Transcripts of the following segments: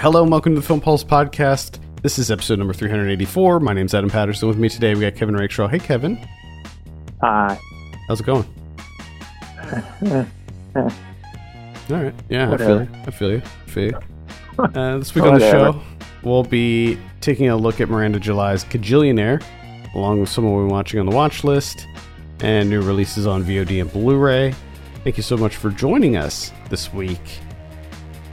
Hello and welcome to the Film Pulse podcast. This is episode number 384. My name's Adam Patterson. With me today, we got Kevin Rakeshaw. Hey, Kevin. Hi. How's it going? All right. Yeah, I feel you. I feel you. I feel you. Uh, this week on the show, we'll be taking a look at Miranda July's Kajillionaire, along with some of we're watching on the watch list, and new releases on VOD and Blu-ray. Thank you so much for joining us this week.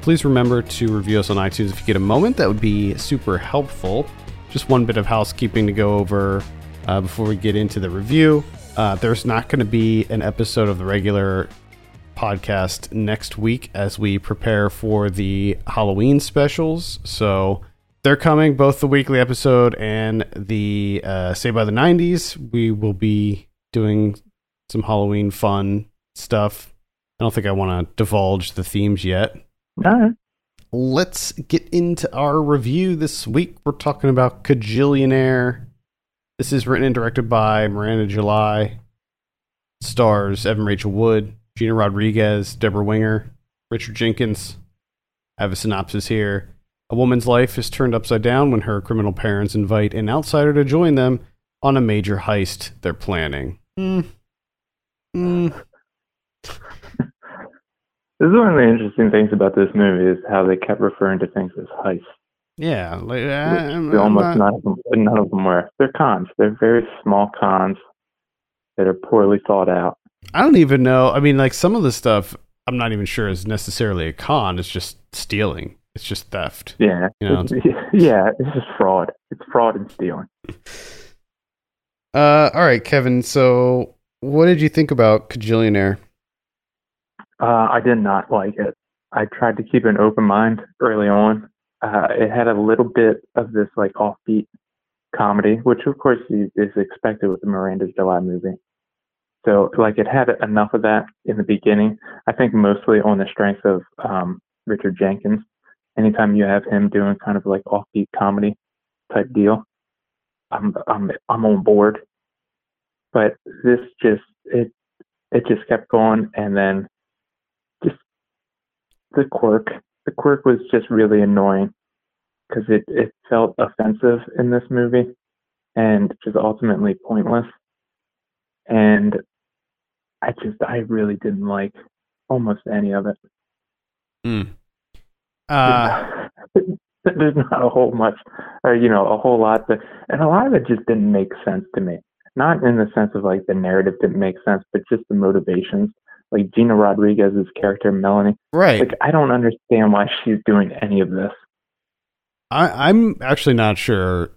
Please remember to review us on iTunes if you get a moment. That would be super helpful. Just one bit of housekeeping to go over uh, before we get into the review. Uh, there's not going to be an episode of the regular podcast next week as we prepare for the Halloween specials. So they're coming, both the weekly episode and the uh, Say by the 90s. We will be doing some Halloween fun stuff. I don't think I want to divulge the themes yet. Let's get into our review this week. We're talking about Kajillionaire. This is written and directed by Miranda July. Stars Evan Rachel Wood, Gina Rodriguez, Debra Winger, Richard Jenkins. I have a synopsis here. A woman's life is turned upside down when her criminal parents invite an outsider to join them on a major heist they're planning. Hmm. Hmm. This is one of the interesting things about this movie is how they kept referring to things as heists. Yeah, like, I- I'm- I'm almost not- none of them, none of them were. They're cons. They're very small cons that are poorly thought out. I don't even know. I mean, like some of the stuff, I'm not even sure is necessarily a con. It's just stealing. It's just theft. Yeah, You know, It's- yeah. It's just fraud. It's fraud and stealing. Uh, all right, Kevin. So, what did you think about Kajillionaire? Uh, I did not like it. I tried to keep an open mind early on. Uh, it had a little bit of this like offbeat comedy, which of course is expected with the Miranda's July movie. So like it had enough of that in the beginning. I think mostly on the strength of um, Richard Jenkins. Anytime you have him doing kind of like offbeat comedy type deal, I'm I'm I'm on board. But this just it it just kept going and then the quirk. The quirk was just really annoying because it, it felt offensive in this movie and just ultimately pointless. And I just, I really didn't like almost any of it. Hmm. Uh, There's not a whole much, or, you know, a whole lot, that, and a lot of it just didn't make sense to me. Not in the sense of like the narrative didn't make sense, but just the motivations. Like Gina Rodriguez's character, Melanie. right. Like, I don't understand why she's doing any of this. I, I'm actually not sure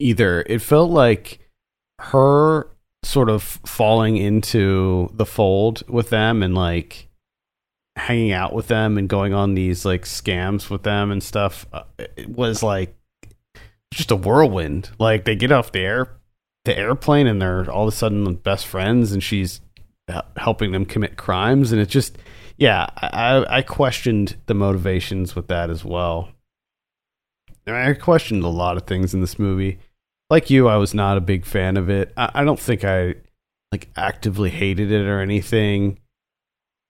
either. It felt like her sort of falling into the fold with them and like hanging out with them and going on these like scams with them and stuff uh, it was like just a whirlwind like they get off the air the airplane and they're all of a sudden best friends and she's helping them commit crimes and it just yeah I, I questioned the motivations with that as well I I questioned a lot of things in this movie. Like you, I was not a big fan of it. I, I don't think I like actively hated it or anything.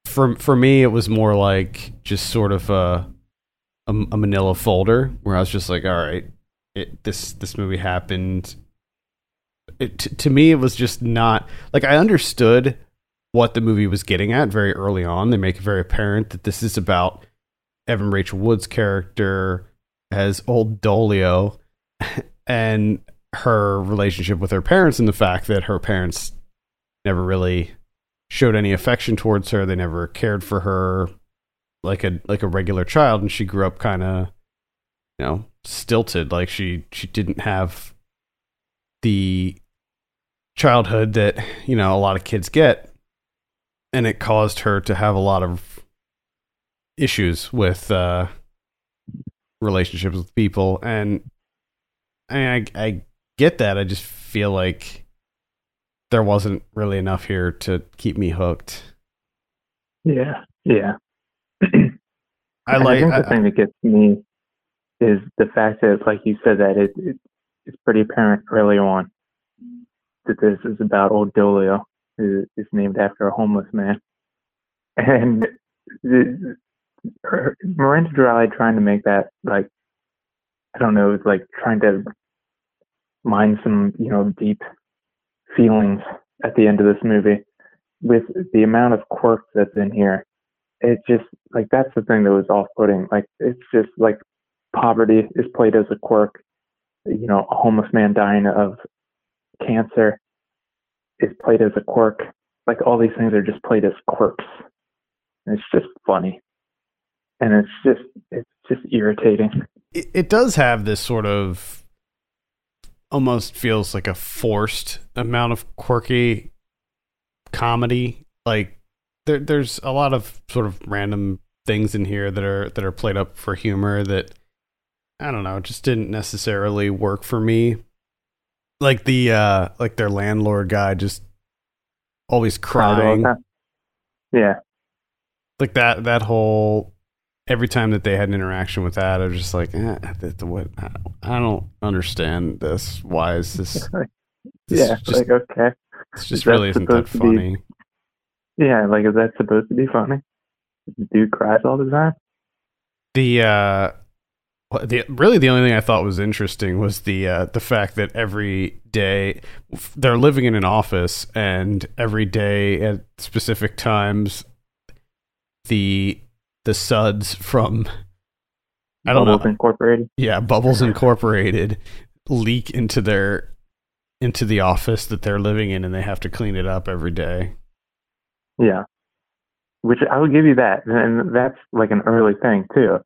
For for me, it was more like just sort of a a, a Manila folder where I was just like, all right, it, this this movie happened. It, t- to me, it was just not like I understood what the movie was getting at very early on. They make it very apparent that this is about Evan Rachel Wood's character as Old Dolio and her relationship with her parents and the fact that her parents never really showed any affection towards her. They never cared for her like a like a regular child and she grew up kind of you know stilted like she she didn't have the childhood that you know a lot of kids get and it caused her to have a lot of issues with uh relationships with people. And I, mean, I I get that. I just feel like there wasn't really enough here to keep me hooked. Yeah, yeah. i like think the I- thing that gets me is the fact that, like you said, that it, it it's pretty apparent early on that this is about Old Dolio, is named after a homeless man, and the, her, Miranda trying to make that like I don't know, like trying to mine some you know deep feelings at the end of this movie with the amount of quirk that's in here. It's just like that's the thing that was off-putting. Like it's just like poverty is played as a quirk. You know, a homeless man dying of cancer is played as a quirk. Like all these things are just played as quirks. And it's just funny. And it's just it's just irritating. It, it does have this sort of almost feels like a forced amount of quirky comedy. Like there, there's a lot of sort of random things in here that are that are played up for humor that I don't know, just didn't necessarily work for me. Like the uh like their landlord guy just always crying. Yeah. Like that that whole every time that they had an interaction with that, I was just like, eh, what? I don't understand this. Why is this? this yeah, just, like okay, it's just really isn't that funny. Be, yeah, like is that supposed to be funny? The dude cries all the time. The uh, the really the only thing I thought was interesting was the uh, the fact that every day they're living in an office and every day at specific times the the suds from I don't Bubbles know Incorporated. Yeah, Bubbles Incorporated leak into their into the office that they're living in, and they have to clean it up every day. Yeah, which I will give you that, and that's like an early thing too.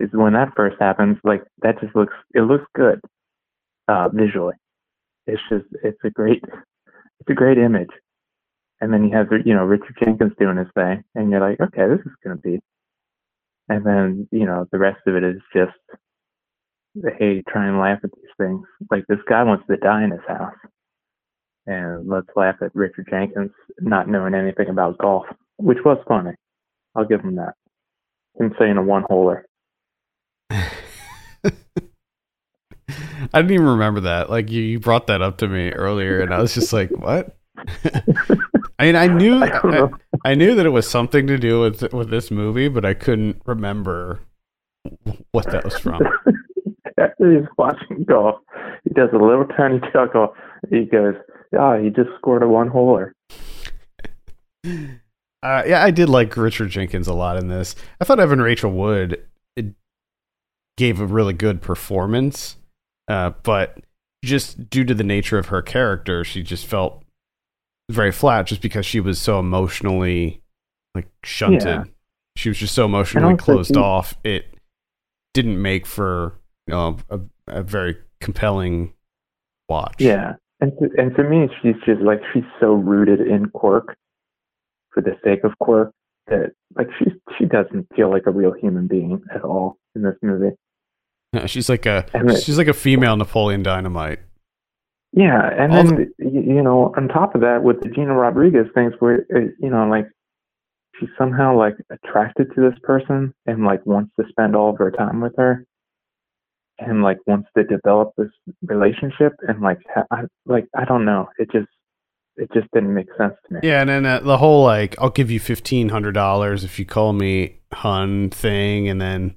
Is when that first happens, like that just looks it looks good uh, visually. It's just it's a great it's a great image, and then you have you know Richard Jenkins doing his thing, and you're like, okay, this is gonna be and then you know the rest of it is just hey try and laugh at these things. Like this guy wants to die in his house and let's laugh at richard jenkins not knowing anything about golf which was funny. I'll give him that. Him saying a one holer I didn't even remember that. Like you, you brought that up to me earlier, and I was just like, "What?" I mean, I knew I, I, knew that it was something to do with with this movie, but I couldn't remember what that was from. He's watching golf. He does a little tiny chuckle. He goes, "Ah, oh, he just scored a one holer." Uh, yeah, I did like Richard Jenkins a lot in this. I thought Evan Rachel Wood gave a really good performance, uh, but just due to the nature of her character, she just felt very flat just because she was so emotionally like shunted. Yeah. She was just so emotionally closed she, off. It didn't make for you know a, a very compelling watch. Yeah, and to, and to me, she's just like she's so rooted in quirk for the sake of quirk that like she she doesn't feel like a real human being at all in this movie. Yeah, she's like a she's like a female Napoleon Dynamite. Yeah, and All then the- you know, on top of that, with the Gina Rodriguez things, where uh, you know, like she's somehow like attracted to this person and like wants to spend all of her time with her, and like wants to develop this relationship, and like, ha- I, like I don't know, it just it just didn't make sense to me. Yeah, and then uh, the whole like I'll give you fifteen hundred dollars if you call me hun thing, and then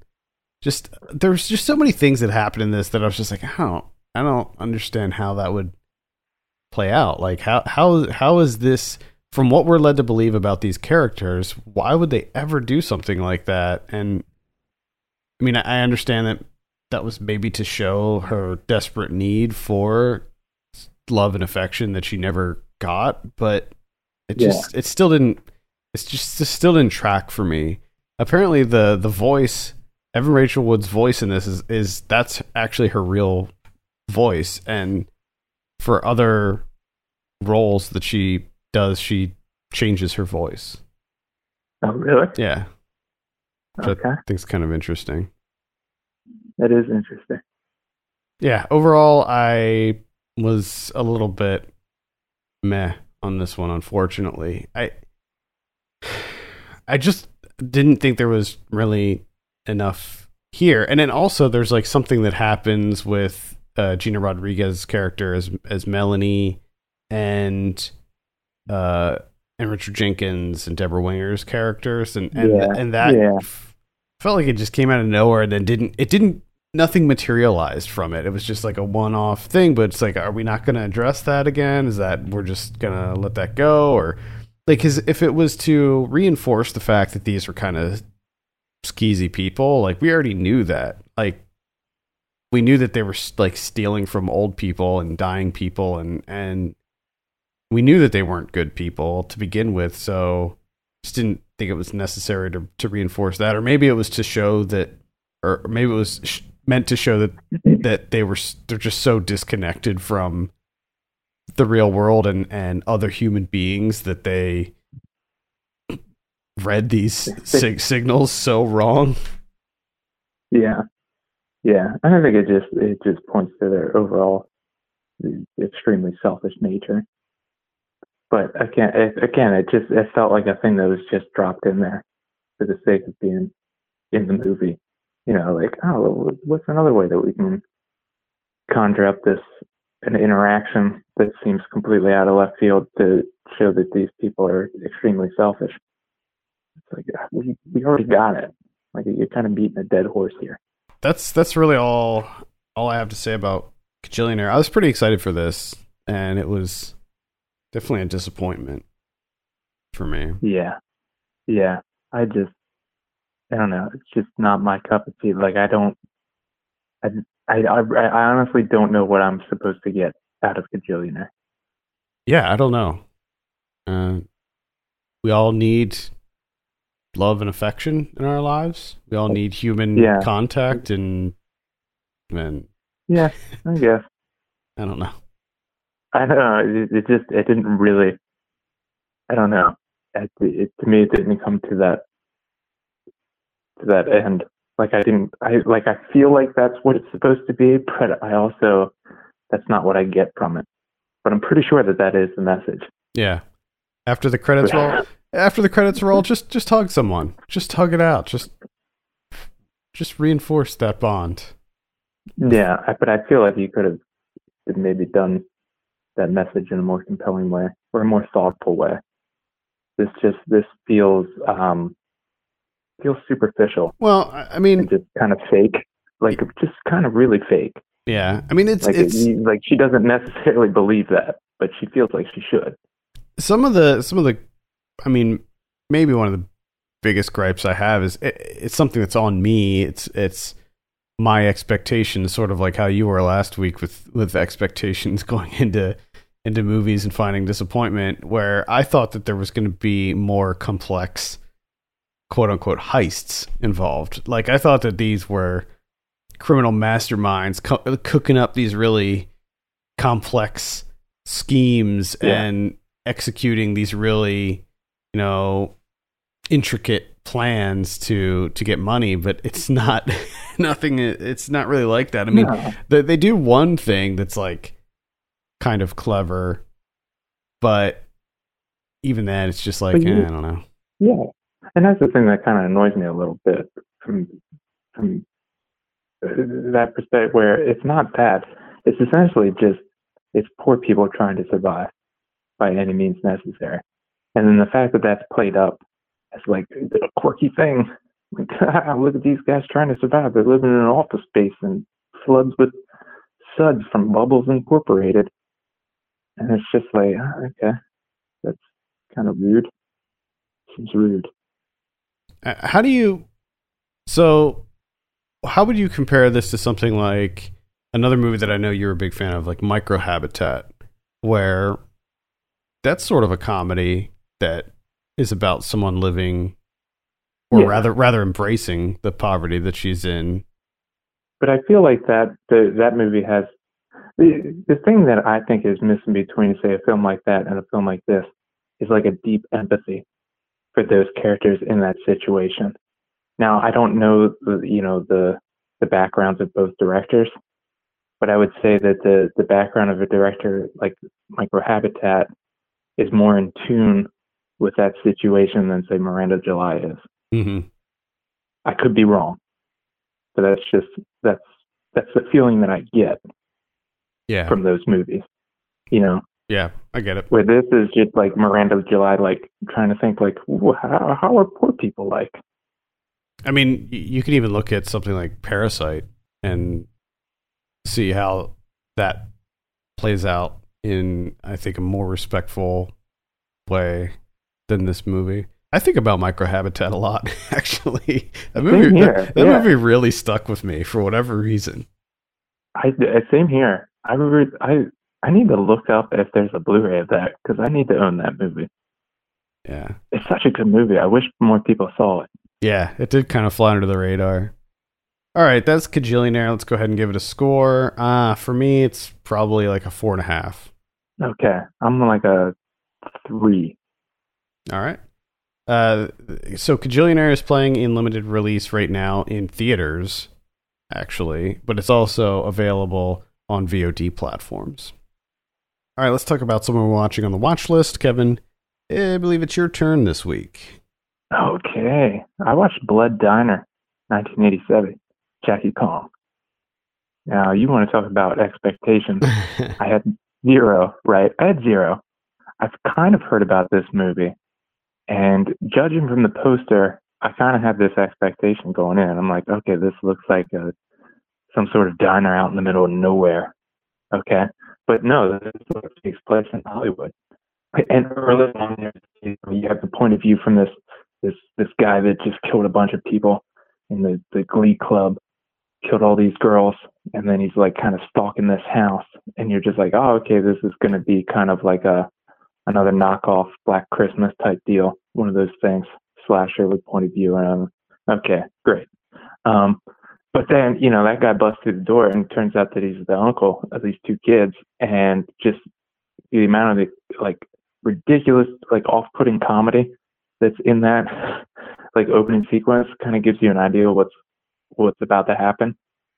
just there's just so many things that happened in this that I was just like, I don't I don't understand how that would play out. Like how how how is this from what we're led to believe about these characters, why would they ever do something like that? And I mean, I understand that that was maybe to show her desperate need for love and affection that she never got, but it just yeah. it still didn't it's just it still didn't track for me. Apparently the the voice Evan Rachel Wood's voice in this is is that's actually her real voice. And for other roles that she does she changes her voice. Oh really? Yeah. Which okay. i think it's kind of interesting. That is interesting. Yeah overall i was a little bit meh on this one unfortunately. I i just didn't think there was really enough here and then also there's like something that happens with uh, Gina Rodriguez character as as Melanie and uh and Richard Jenkins and Debra Winger's characters and and yeah, and that yeah. f- felt like it just came out of nowhere and then didn't it didn't nothing materialized from it. It was just like a one off thing, but it's like, are we not going to address that again? Is that we're just going to let that go? Or like, cause if it was to reinforce the fact that these were kind of skeezy people, like we already knew that. Like, we knew that they were like stealing from old people and dying people and, and we knew that they weren't good people to begin with. So just didn't think it was necessary to, to reinforce that. Or maybe it was to show that, or maybe it was sh- meant to show that that they were they're just so disconnected from the real world and and other human beings that they read these sig- signals so wrong. Yeah, yeah. I think it just it just points to their overall extremely selfish nature. But again, it, again, it just it felt like a thing that was just dropped in there for the sake of being in the movie you know, like, oh, what's another way that we can conjure up this an interaction that seems completely out of left field to show that these people are extremely selfish. It's like we we already got it. Like you're kind of beating a dead horse here. That's that's really all all I have to say about Kajillionaire. I was pretty excited for this, and it was definitely a disappointment for me. Yeah, yeah. I just I don't know. It's just not my cup of tea. Like I don't. I I I, honestly don't know what I'm supposed to get out of Kajillionaire. Yeah, I don't know. Uh, we all need love and affection in our lives. We all need human yeah. contact and and yeah, I guess. I don't know. I don't know. It, it just it didn't really. I don't know. It, it, to me, it didn't come to that to that end. Like I didn't, I like I feel like that's what it's supposed to be, but I also that's not what I get from it. But I'm pretty sure that that is the message. Yeah. After the credits roll, after the credits roll, just just hug someone. Just hug it out. Just just reinforce that bond. Yeah, but I feel like you could have maybe done that message in a more compelling way or a more thoughtful way. This just this feels um, feels superficial. Well, I mean, just kind of fake, like just kind of really fake. Yeah, I mean, it's like it's like she doesn't necessarily believe that, but she feels like she should. Some of the some of the, I mean, maybe one of the biggest gripes I have is it, it's something that's on me. It's it's my expectations, sort of like how you were last week with with expectations going into into movies and finding disappointment where I thought that there was going to be more complex quote unquote heists involved. Like I thought that these were criminal masterminds co- cooking up these really complex schemes yeah. and executing these really, you know, intricate plans to to get money, but it's not nothing it's not really like that. I mean, no. they they do one thing that's like kind of clever, but even then it's just like, you, eh, I don't know. Yeah. And that's the thing that kind of annoys me a little bit from from that perspective, where it's not that. It's essentially just it's poor people trying to survive by any means necessary. And then the fact that that's played up as like a quirky thing. Like, look at these guys trying to survive. They're living in an office space and floods with suds from Bubbles Incorporated. And it's just like, oh, okay, that's kind of rude. Seems rude. Uh, how do you? So, how would you compare this to something like another movie that I know you're a big fan of, like Microhabitat, where that's sort of a comedy that is about someone living, or yeah. rather, rather embracing the poverty that she's in. But I feel like that the, that movie has the the thing that I think is missing between, say, a film like that and a film like this is like a deep empathy for those characters in that situation. Now, I don't know, you know, the the backgrounds of both directors, but I would say that the the background of a director like Microhabitat is more in tune with that situation than say Miranda July is. Mm-hmm. I could be wrong, but that's just that's that's the feeling that I get. Yeah. From those movies, you know. Yeah, I get it. Where this is just like Miranda July, like trying to think like, how, how are poor people like? I mean, you can even look at something like Parasite and see how that plays out in, I think, a more respectful way than this movie. I think about Microhabitat a lot, actually. That movie, that, that yeah. movie really stuck with me for whatever reason. I same here. I re- I I need to look up if there's a Blu-ray of that because I need to own that movie. Yeah. It's such a good movie. I wish more people saw it. Yeah, it did kind of fly under the radar. All right, that's Kajillionaire. Let's go ahead and give it a score. Uh, for me, it's probably like a four and a half. Okay, I'm like a three. All right. Uh, so Kajillionaire is playing in limited release right now in theaters, actually, but it's also available on VOD platforms. All right, let's talk about someone we're watching on the watch list. Kevin, I believe it's your turn this week. Okay, I watched Blood Diner, 1987, Jackie Kong. Now you want to talk about expectations? I had zero, right? I had zero. I've kind of heard about this movie, and judging from the poster, I kind of had this expectation going in. I'm like, okay, this looks like a, some sort of diner out in the middle of nowhere. Okay, but no, this takes place in Hollywood. And early on, you have the point of view from this this this guy that just killed a bunch of people in the the Glee Club, killed all these girls, and then he's like kind of stalking this house, and you're just like, oh, okay, this is going to be kind of like a another knockoff Black Christmas type deal, one of those things, slasher with point of view. And um, okay, great. Um, but then you know that guy busts through the door, and turns out that he's the uncle of these two kids, and just the amount of the like ridiculous, like off-putting comedy that's in that like opening sequence kind of gives you an idea of what's what's about to happen.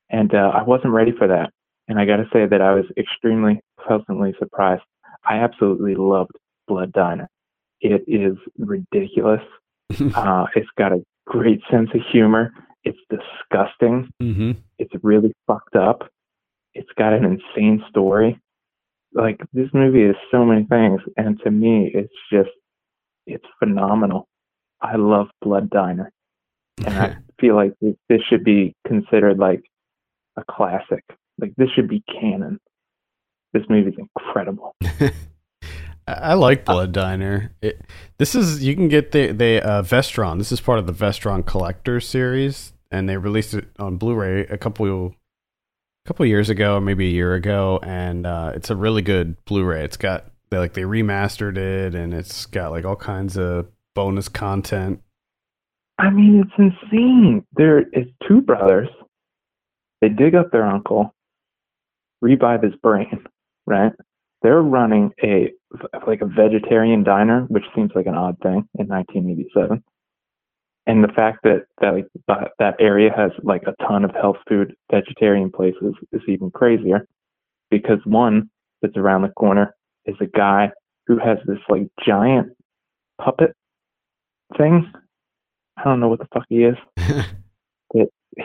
And uh, I wasn't ready for that. And I got to say that I was extremely pleasantly surprised. I absolutely loved Blood Diner. It is ridiculous. Uh, it's got a great sense of humor. It's disgusting. mm-hmm. It's really fucked up. It's got an insane story. Like this movie is so many things, and to me, it's just it's phenomenal. I love Blood Diner, and I feel like this, this should be considered like a classic. Like this should be canon. This movie's incredible. I- like Blood Diner. It, this is you can get the the uh, Vestron. This is part of the Vestron Collector series, and they released it on Blu-ray a couple a couple years ago, maybe a year ago, and uh, it's a really good Blu-ray. It's got they like they remastered it, and it's got like all kinds of bonus content. I mean, it's insane. There is two brothers. They dig up their uncle, revive his brain, right? They're running a like a vegetarian diner, which seems like an odd thing in 1987. And the fact that that like, that, that area has like a ton of health food vegetarian places is even crazier, because one that's around the corner is a guy who has this like giant puppet thing. I don't know what the fuck he is.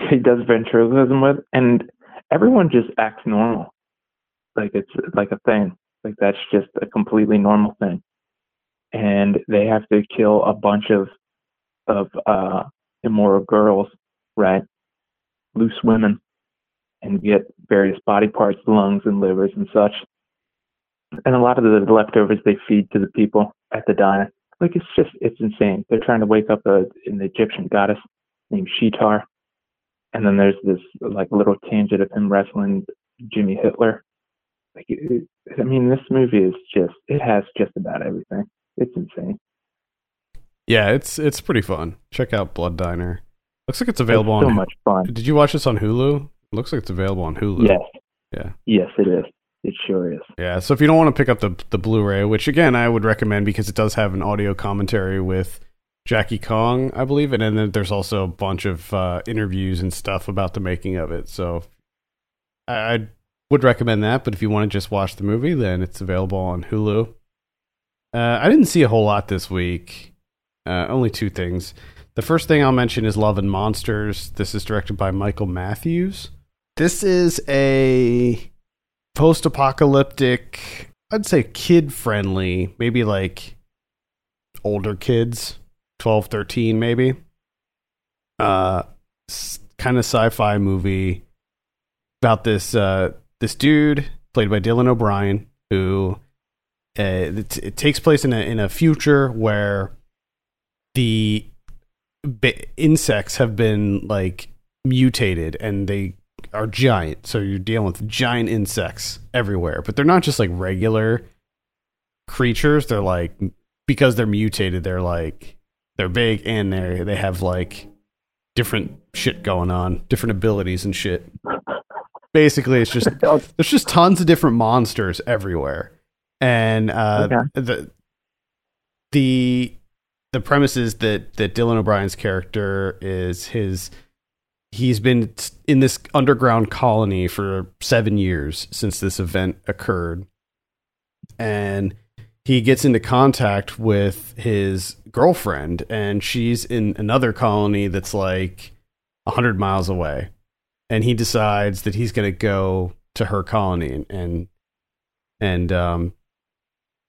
he does ventriloquism with, and everyone just acts normal, like it's like a thing, like that's just a completely normal thing. And they have to kill a bunch of of uh, immoral girls, right? Loose women, and get various body parts, lungs and livers and such. And a lot of the leftovers they feed to the people at the diner. Like it's just it's insane. They're trying to wake up a, an Egyptian goddess named Sheetar, and then there's this like little tangent of him wrestling Jimmy Hitler. Like, it, I mean, this movie is just it has just about everything. It's insane. yeah, it's it's pretty fun. Check out Blood Diner. Looks like it's available it's so on. much fun. Did you watch this on Hulu? Looks like it's available on Hulu. Yes. Yeah. Yes, it is. It sure is. Yeah, so if you don't want to pick up the the Blu-ray, which again I would recommend because it does have an audio commentary with Jackie Kong, I believe, and then there's also a bunch of uh, interviews and stuff about the making of it. So I, I would recommend that. But if you want to just watch the movie, then it's available on Hulu. Uh, I didn't see a whole lot this week. Uh, only two things. The first thing I'll mention is Love and Monsters. This is directed by Michael Matthews. This is a post apocalyptic, I'd say kid friendly, maybe like older kids, 12, 13 maybe. uh, kind of sci-fi movie about this uh, this dude played by Dylan O'Brien who uh, it, it, takes place in a in a future where the insects have been like mutated and they are giant. So you're dealing with giant insects everywhere, but they're not just like regular creatures. They're like because they're mutated. They're like they're big and they they have like different shit going on, different abilities and shit. Basically, it's just there's just tons of different monsters everywhere, and uh, okay. the the the premise is that that Dylan O'Brien's character is his he's been in this underground colony for seven years since this event occurred. And he gets into contact with his girlfriend, and she's in another colony that's like a hundred miles away. And he decides that he's going to go to her colony and and, and um,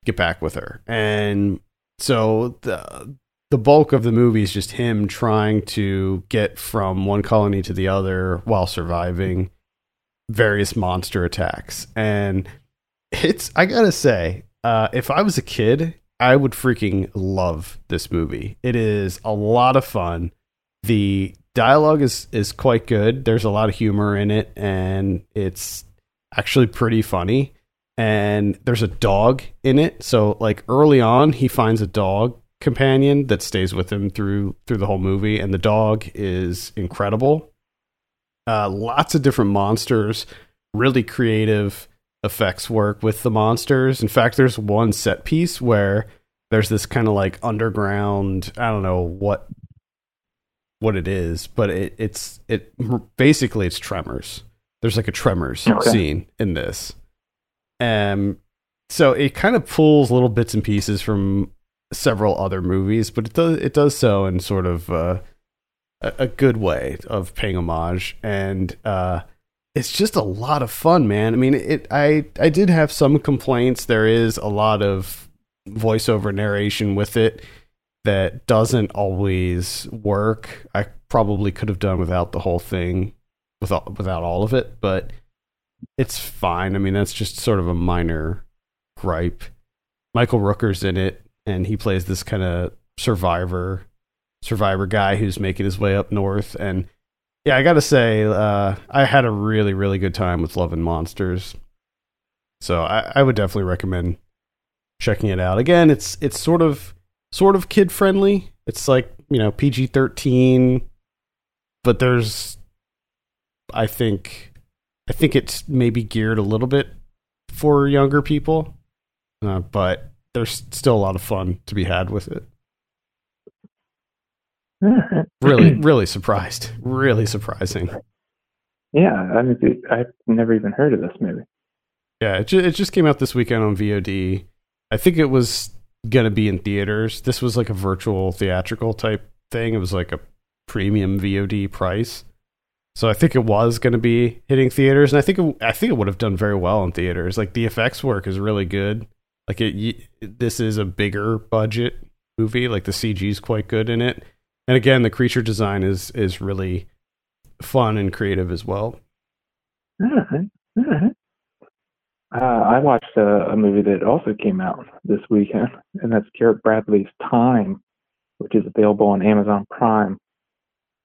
get back with her. And so the the bulk of the movie is just him trying to get from one colony to the other while surviving various monster attacks. And it's, I gotta say, uh, if I was a kid, I would freaking love this movie. It is a lot of fun. The dialogue is is quite good. There's a lot of humor in it, and it's actually pretty funny. And there's a dog in it, so like early on, he finds a dog companion that stays with him through through the whole movie, and the dog is incredible. Uh, lots of different monsters, really creative effects work with the monsters. In fact, there's one set piece where there's this kind of like underground. I don't know what what it is, but it, it's it basically it's Tremors. There's like a Tremors okay. scene in this, um. So it kind of pulls little bits and pieces from several other movies, but it does it does so in sort of uh, a, a, good way of paying homage, and uh, it's just a lot of fun, man. I mean, it I I did have some complaints. There is a lot of voiceover narration with it that doesn't always work. I probably could have done without the whole thing, without without all of it, but it's fine. I mean, that's just sort of a minor gripe. Michael Rooker's in it and he plays this kind of survivor survivor guy who's making his way up north and yeah i gotta say uh, i had a really really good time with love and monsters so I, I would definitely recommend checking it out again it's it's sort of sort of kid friendly it's like you know pg-13 but there's i think i think it's maybe geared a little bit for younger people uh, but there's still a lot of fun to be had with it. really, really surprised. Really surprising. Yeah, I mean, I've never even heard of this movie. Yeah, it, ju- it just came out this weekend on VOD. I think it was going to be in theaters. This was like a virtual theatrical type thing. It was like a premium VOD price. So I think it was going to be hitting theaters, and I think it, I think it would have done very well in theaters. Like the effects work is really good. Like it, this is a bigger budget movie. Like the CG is quite good in it, and again, the creature design is is really fun and creative as well. Uh, I watched a, a, movie that also came out this weekend, and that's Garrett Bradley's Time, which is available on Amazon Prime.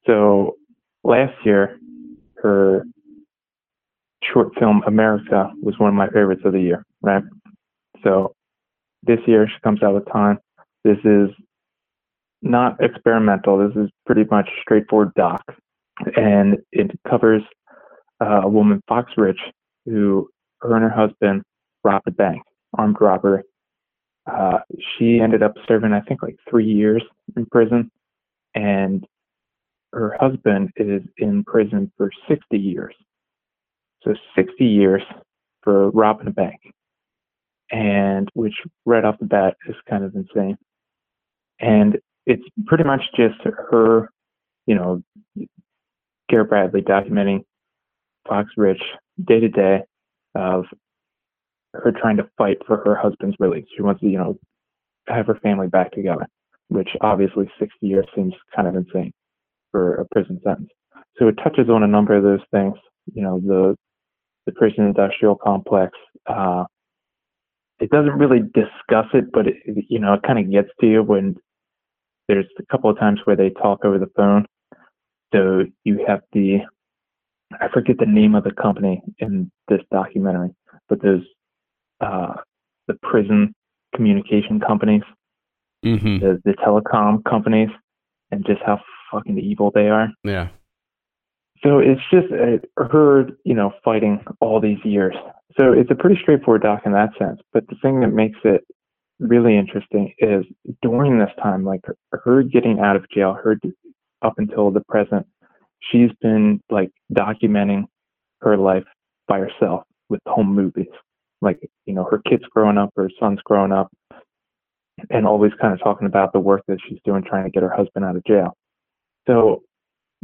So last year, her short film America was one of my favorites of the year, right? So this year she comes out with time. This is not experimental. This is pretty much straightforward doc, and it covers uh, a woman, Fox Rich, who her and her husband robbed a bank, armed robbery. Uh, she ended up serving, I think, like three years in prison, and her husband is in prison for 60 years. So 60 years for robbing a bank and which right off the bat is kind of insane. And it's pretty much just her, you know, Garrett Bradley documenting Fox Rich day to day of her trying to fight for her husband's release. She wants to, you know, have her family back together, which obviously 60 years seems kind of insane for a prison sentence. So it touches on a number of those things. You know, the the prison industrial complex. Uh, it doesn't really discuss it, but it, you know, it kind of gets to you when there's a couple of times where they talk over the phone. So you have the, I forget the name of the company in this documentary, but there's uh, the prison communication companies, Mm-hmm. the, the telecom companies, and just how fucking evil they are. Yeah. So it's just uh, her, you know, fighting all these years. So it's a pretty straightforward doc in that sense. But the thing that makes it really interesting is during this time, like her, her getting out of jail, her up until the present, she's been like documenting her life by herself with home movies. Like, you know, her kids growing up, her son's growing up, and always kind of talking about the work that she's doing trying to get her husband out of jail. So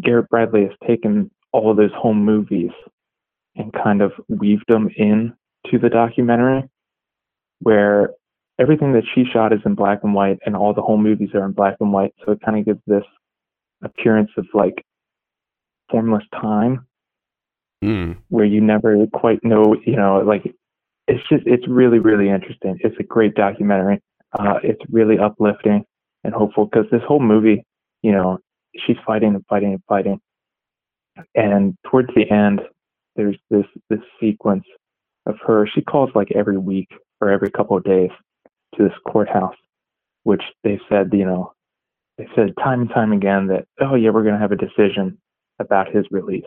Garrett Bradley has taken all of those home movies and kind of weaved them in to the documentary where everything that she shot is in black and white and all the home movies are in black and white. So it kind of gives this appearance of like formless time Mm. where you never quite know, you know, like it's just, it's really, really interesting. It's a great documentary. Uh, it's really uplifting and hopeful because this whole movie, you know, she's fighting and fighting and fighting. And towards the end, there's this, this sequence of her. She calls like every week or every couple of days to this courthouse, which they said, you know, they said time and time again that, oh yeah, we're going to have a decision about his release.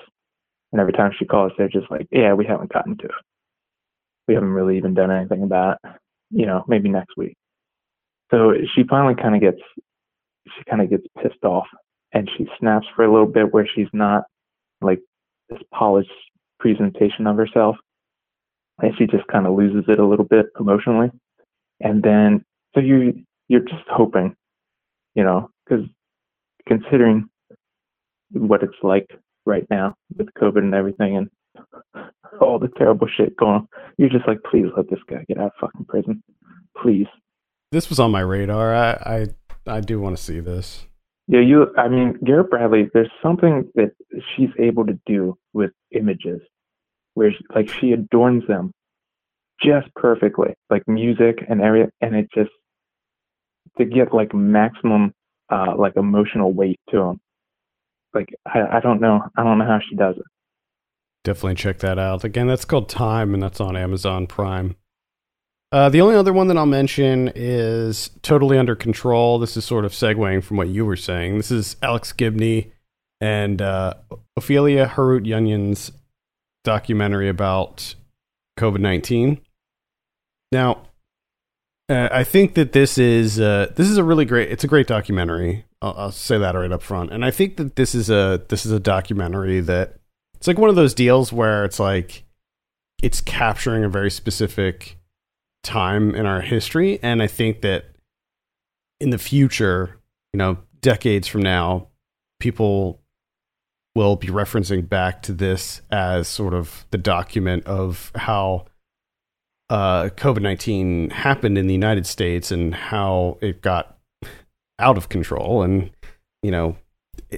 And every time she calls, they're just like, yeah, we haven't gotten to it. We haven't really even done anything about it. You know, maybe next week. So she finally kind of gets, she kind of gets pissed off and she snaps for a little bit where she's not like this polished presentation of herself. And she just kind of loses it a little bit emotionally. And then, so you, you're just hoping, you know, because considering what it's like right now with COVID and everything and all the terrible shit going on. You're just like, please let this guy get out of fucking prison. Please. This was on my radar. I I, I do want to see this. Yeah, you I mean, Garrett Bradley, there's something that she's able to do with images where she, like she adorns them just perfectly, like music and area and it just to get like maximum uh like emotional weight to them. Like I, I don't know. I don't know how she does it. Definitely check that out. Again, that's called Time, and that's on Amazon Prime. Uh, the only other one that I'll mention is Totally Under Control. This is sort of segueing from what you were saying. This is Alex Gibney and uh, Ophelia Harutyunyan's documentary about COVID 19. Now, uh, I think that this is uh, this is a really great. It's a great documentary. I'll, I'll say that right up front. And I think that this is a this is a documentary that it's like one of those deals where it's like it's capturing a very specific time in our history, and I think that in the future, you know, decades from now, people will be referencing back to this as sort of the document of how uh, COVID 19 happened in the United States and how it got out of control. And, you know,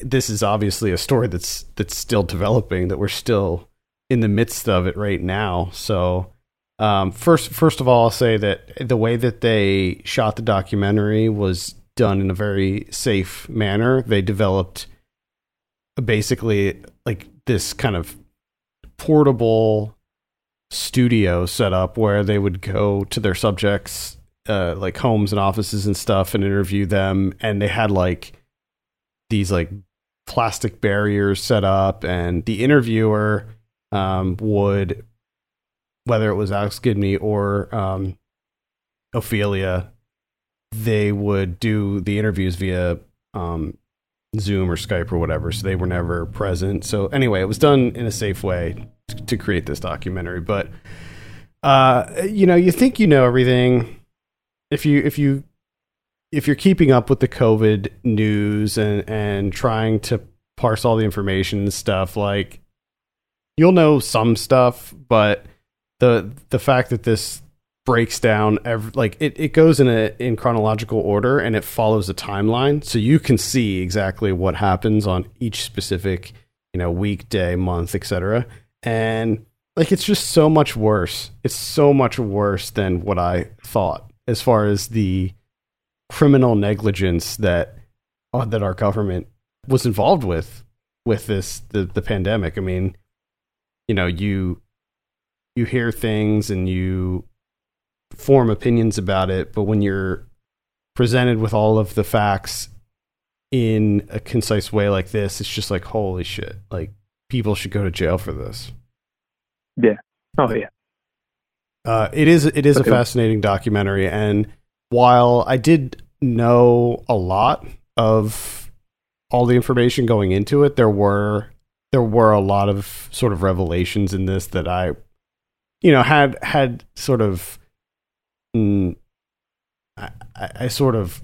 this is obviously a story that's that's still developing that we're still in the midst of it right now. So, um, first first of all, I'll say that the way that they shot the documentary was done in a very safe manner. They developed basically like this kind of portable studio set up where they would go to their subjects uh, like homes and offices and stuff and interview them. And they had like these like plastic barriers set up. And the interviewer um, would whether it was Alex Gibney or um, ophelia they would do the interviews via um, zoom or skype or whatever so they were never present. So anyway it was done in a safe way to create this documentary. But uh, you know you think you know everything. If you if you if you're keeping up with the COVID news and and trying to parse all the information and stuff, like you'll know some stuff, but the the fact that this breaks down every, like it, it goes in a in chronological order and it follows a timeline. So you can see exactly what happens on each specific you know week day month etc and like it's just so much worse. It's so much worse than what i thought as far as the criminal negligence that uh, that our government was involved with with this the, the pandemic. I mean you know you you hear things and you form opinions about it, but when you're presented with all of the facts in a concise way like this, it's just like holy shit! Like people should go to jail for this. Yeah. Oh yeah. Uh, it is it is a fascinating documentary, and while I did know a lot of all the information going into it, there were there were a lot of sort of revelations in this that I, you know, had had sort of I, I sort of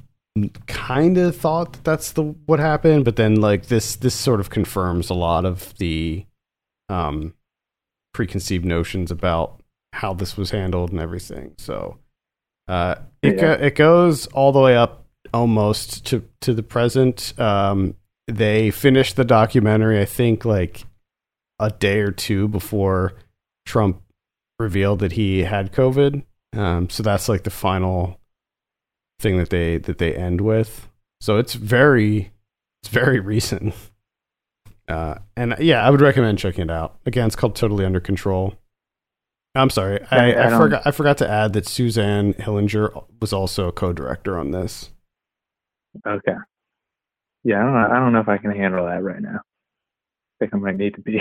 kind of thought that that's the what happened, but then like this this sort of confirms a lot of the um, preconceived notions about how this was handled and everything. So uh, it yeah. go, it goes all the way up almost to to the present. Um, they finished the documentary, I think, like a day or two before Trump revealed that he had COVID. Um, so that's like the final thing that they that they end with. So it's very it's very recent. Uh, and yeah, I would recommend checking it out. Again, it's called Totally Under Control. I'm sorry, I, I, I forgot I forgot to add that Suzanne Hillinger was also a co-director on this. Okay. Yeah, I don't know. I don't know if I can handle that right now. I think I might need to be.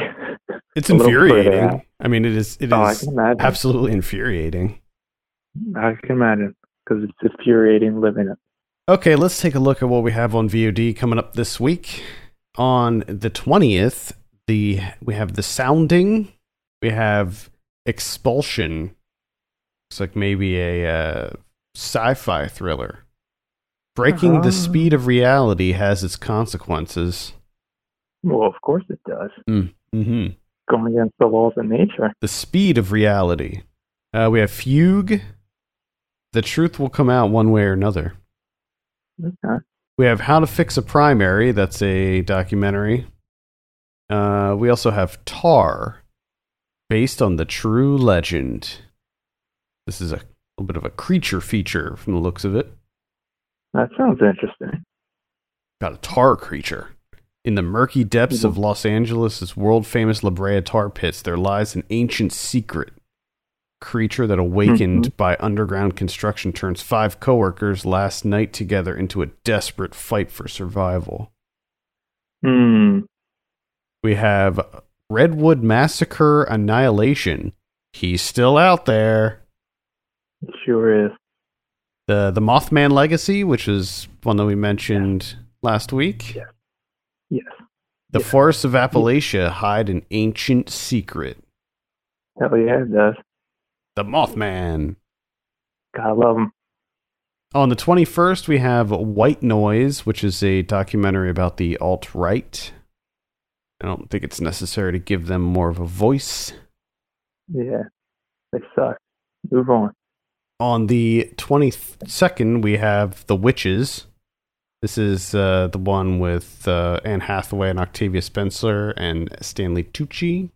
It's infuriating. I mean, it is. It oh, is absolutely infuriating. I can imagine because it's infuriating living it. Okay, let's take a look at what we have on VOD coming up this week. On the twentieth, the we have the sounding, we have expulsion. Looks like maybe a uh, sci-fi thriller. Breaking uh-huh. the speed of reality has its consequences. Well, of course it does. Mm. hmm Going against the laws of nature. The speed of reality. Uh, we have Fugue, the truth will come out one way or another. Okay. We have How to Fix a Primary. That's a documentary. Uh, we also have Tar, based on the true legend. This is a little bit of a creature feature from the looks of it. That sounds interesting. Got a tar creature. In the murky depths mm-hmm. of Los Angeles' world famous La Brea tar pits, there lies an ancient secret creature that awakened mm-hmm. by underground construction turns five coworkers last night together into a desperate fight for survival. Hmm. We have Redwood Massacre Annihilation. He's still out there. Sure is. The the Mothman Legacy, which is one that we mentioned yeah. last week. Yes. Yes. The yes. forests of Appalachia hide an ancient secret. Hell yeah, it does. The Mothman. Gotta love him. On the 21st, we have White Noise, which is a documentary about the alt right. I don't think it's necessary to give them more of a voice. Yeah, they suck. Move on. On the 22nd, we have The Witches. This is uh, the one with uh, Anne Hathaway and Octavia Spencer and Stanley Tucci.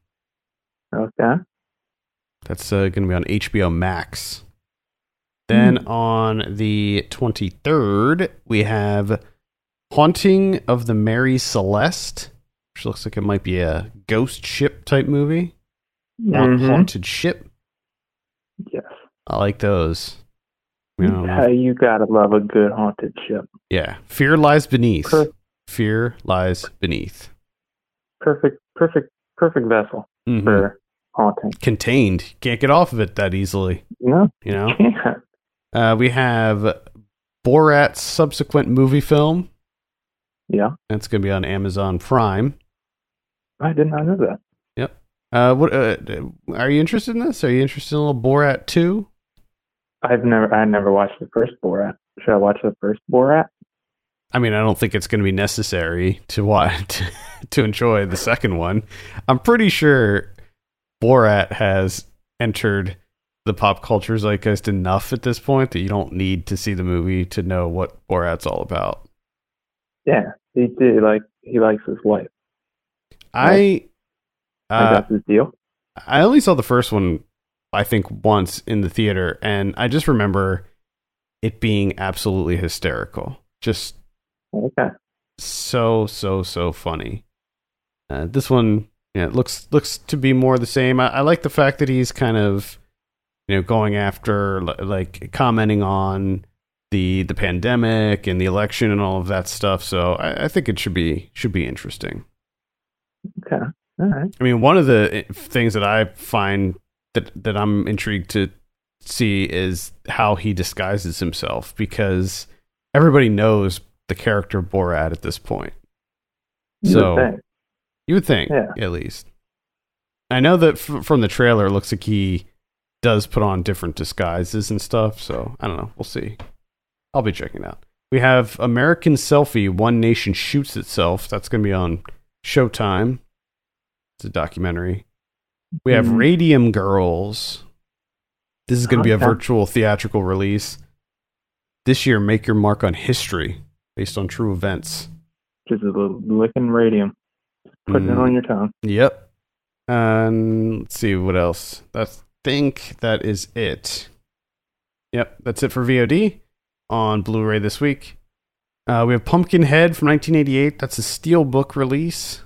Okay. That's uh, going to be on HBO Max. Then mm. on the 23rd, we have Haunting of the Mary Celeste, which looks like it might be a ghost ship type movie. Mm-hmm. Haunted ship. Yes. I like those. You, know, yeah, you gotta love a good haunted ship. Yeah. Fear lies beneath. Per- Fear lies beneath. Perfect, perfect, perfect vessel mm-hmm. for haunting. Contained. Can't get off of it that easily. No. You know? Can't. Uh, we have Borat's subsequent movie film. Yeah. That's going to be on Amazon Prime. I did not know that. Yep. Uh, what uh, are you interested in this? Are you interested in a little Borat 2? I've never I never watched the first Borat. Should I watch the first Borat? I mean, I don't think it's going to be necessary to watch to enjoy the second one. I'm pretty sure Borat has entered the pop culture zeitgeist enough at this point that you don't need to see the movie to know what Borat's all about. Yeah, he did like he likes his wife. I uh, that's his deal. I only saw the first one, I think, once in the theater, and I just remember it being absolutely hysterical. Just Okay. so so so funny. Uh, this one, yeah, it looks looks to be more the same. I, I like the fact that he's kind of, you know, going after like commenting on the the pandemic and the election and all of that stuff. So I, I think it should be should be interesting. Okay. All right. I mean, one of the eh, things that I find that that I'm intrigued to see is how he disguises himself because everybody knows the character Borat at this point. You So-. You would think, Yeah. at least. I know that f- from the trailer, it looks like he does put on different disguises and stuff. So I don't know. We'll see. I'll be checking it out. We have American Selfie: One Nation Shoots Itself. That's going to be on Showtime. It's a documentary. We have Mhm. Radium Girls. This is going to be a virtual theatrical release this year. Make your mark on history, based on true events. Just a little licking radium, putting it Mm. on your tongue. Yep. And let's see what else. I think that is it. Yep, that's it for VOD on Blu-ray this week. Uh, we have Pumpkinhead from 1988. That's a steelbook release.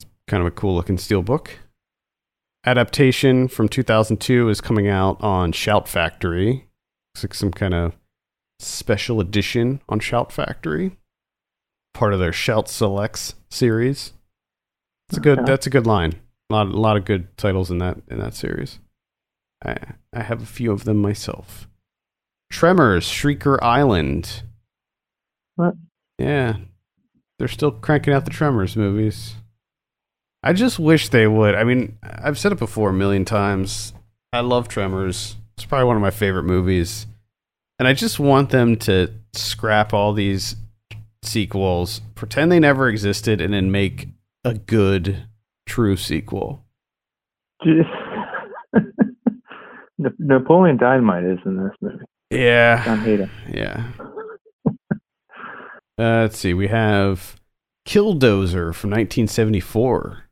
It's kind of a cool looking steelbook. Adaptation from 2002 is coming out on Shout Factory. Looks like some kind of special edition on Shout Factory. Part of their Shout Selects series. It's a good. That's a good line. A lot, a lot of good titles in that in that series. I I have a few of them myself. Tremors, Shrieker Island. What? Yeah, they're still cranking out the Tremors movies. I just wish they would. I mean, I've said it before a million times. I love Tremors. It's probably one of my favorite movies, and I just want them to scrap all these sequels, pretend they never existed, and then make a good, true sequel. Napoleon Dynamite is in this movie. Yeah, John Hayden. yeah. Uh, let's see. We have Killdozer from 1974.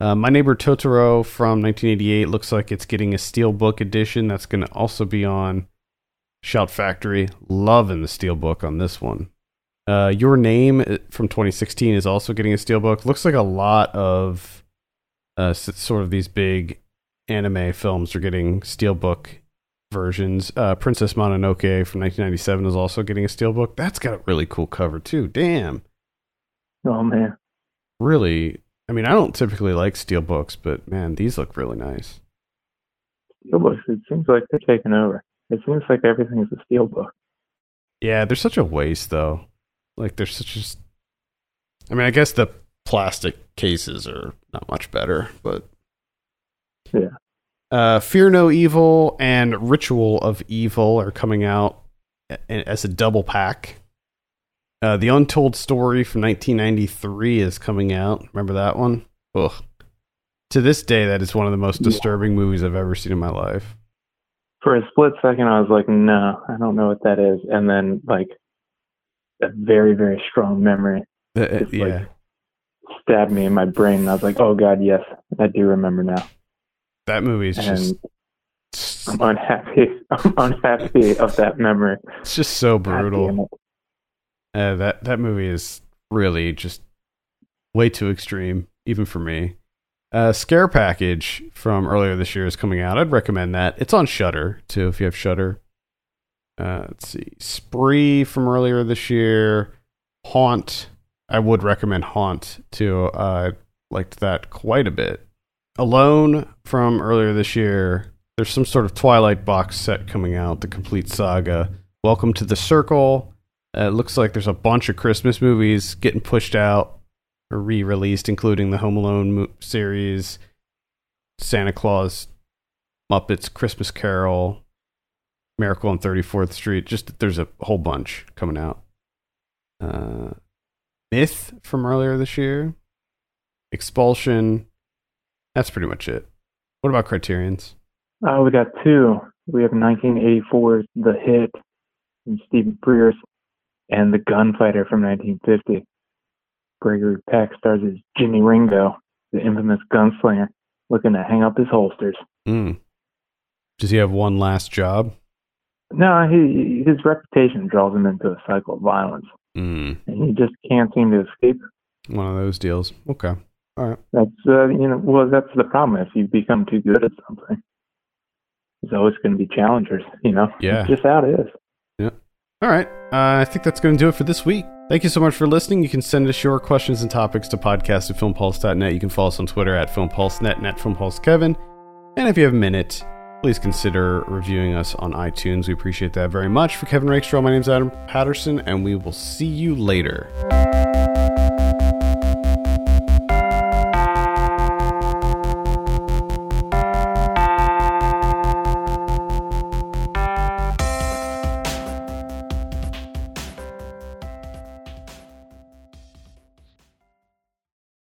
Uh, My Neighbor Totoro from 1988 looks like it's getting a steelbook edition. That's going to also be on Shout Factory. Loving the steelbook on this one. Uh, Your Name uh, from 2016 is also getting a steelbook. Looks like a lot of uh, sort of these big anime films are getting steelbook versions. Uh, Princess Mononoke from 1997 is also getting a steelbook. That's got a really cool cover too. Damn, Oh man. really. I mean, I don't typically like steelbooks, but man, these look really nice. Steelbooks, it seems like they're taking over. It seems like everything's a steelbook. Yeah, they're such a waste though. Like they're such a. s- I mean, I guess the plastic cases are not much better, but Yeah. Uh, Fear No Evil and Ritual of Evil are coming out as a double pack. Uh, the Untold Story from 1993 is coming out. Remember that one? Ugh. To this day, that is one of the most Yeah. disturbing movies I've ever seen in my life. For a split second, I was like, no, I don't know what that is. And then, like, a very, very strong memory Uh, It's like- yeah, stabbed me in my brain. And I was like, oh, God, yes, I do remember now. that movie is just I'm unhappy. I'm unhappy of that memory. it's just so brutal. Uh, that that movie is really just way too extreme, even for me. Uh, Scare Package from earlier this year is coming out. I'd recommend that. It's on Shudder too, if you have Shudder. Uh, let's see, Spree from earlier this year, Haunt. I would recommend Haunt too. Uh, I liked that quite a bit. Alone from earlier this year. There's some sort of Twilight box set coming out, the complete saga. Welcome to the Circle. Uh, it looks like there's a bunch of Christmas movies getting pushed out or re-released, including the Home Alone mo- series, Santa Claus, Muppets, Christmas Carol, Miracle on 34th Street. Just there's a whole bunch coming out. Uh, Myth from earlier this year, Expulsion. That's pretty much it. What about Criterion's? Uh, we got two. We have 1984's The Hit from Stephen Frears and The Gunfighter from 1950. Gregory Peck stars as Jimmy Ringo, the infamous gunslinger, looking to hang up his holsters. Mm. Does he have one last job? No, he, his reputation draws him into a cycle of violence, Mm. and he just can't seem to escape. One of those deals. Okay. All right. That's uh, you know, well, that's the problem. If you become too good at something, there's always going to be challengers. You know, Yeah. It's just how it is. Yeah. All right. Uh, I think that's going to do it for this week. Thank you so much for listening. You can send us your questions and topics to podcast at filmpulse.net. You can follow us on Twitter at filmpulsenet and at filmpulsekevin. And if you have a minute, please consider reviewing us on iTunes. We appreciate that very much. For Kevin Rakestraw, my name's Adam Patterson, and we will see you later.